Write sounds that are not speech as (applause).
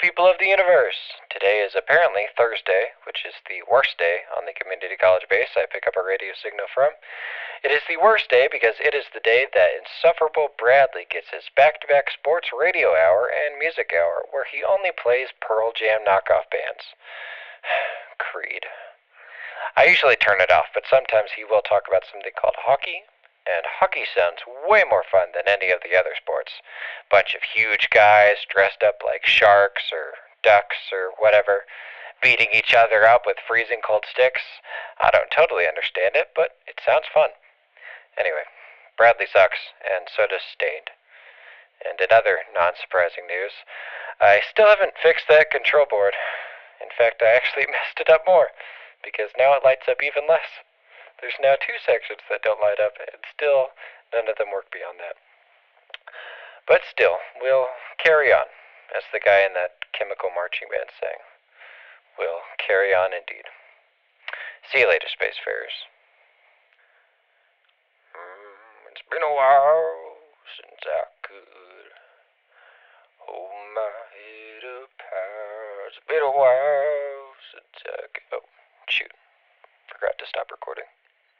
people of the universe. Today is apparently Thursday, which is the worst day on the community college base I pick up a radio signal from. It is the worst day because it is the day that insufferable Bradley gets his back to back sports radio hour and music hour, where he only plays Pearl Jam knockoff bands. (sighs) Creed. I usually turn it off, but sometimes he will talk about something called hockey, and hockey sounds way more fun than any of the other sports. Bunch of huge guys dressed up like sharks or ducks or whatever, beating each other up with freezing cold sticks. I don't totally understand it, but it sounds fun. Anyway, Bradley sucks, and so does Staind. And in other non surprising news, I still haven't fixed that control board. In fact, I actually (laughs) messed it up more, because now it lights up even less. There's now two sections that don't light up, and still none of them work beyond that. But still, we'll carry on, as the guy in that chemical marching band sang. We'll carry on indeed. See you later, Spacefarers. Mm, it's been a while since I could hold my head up high. It's been a while since I could. Oh, shoot. Forgot to stop recording.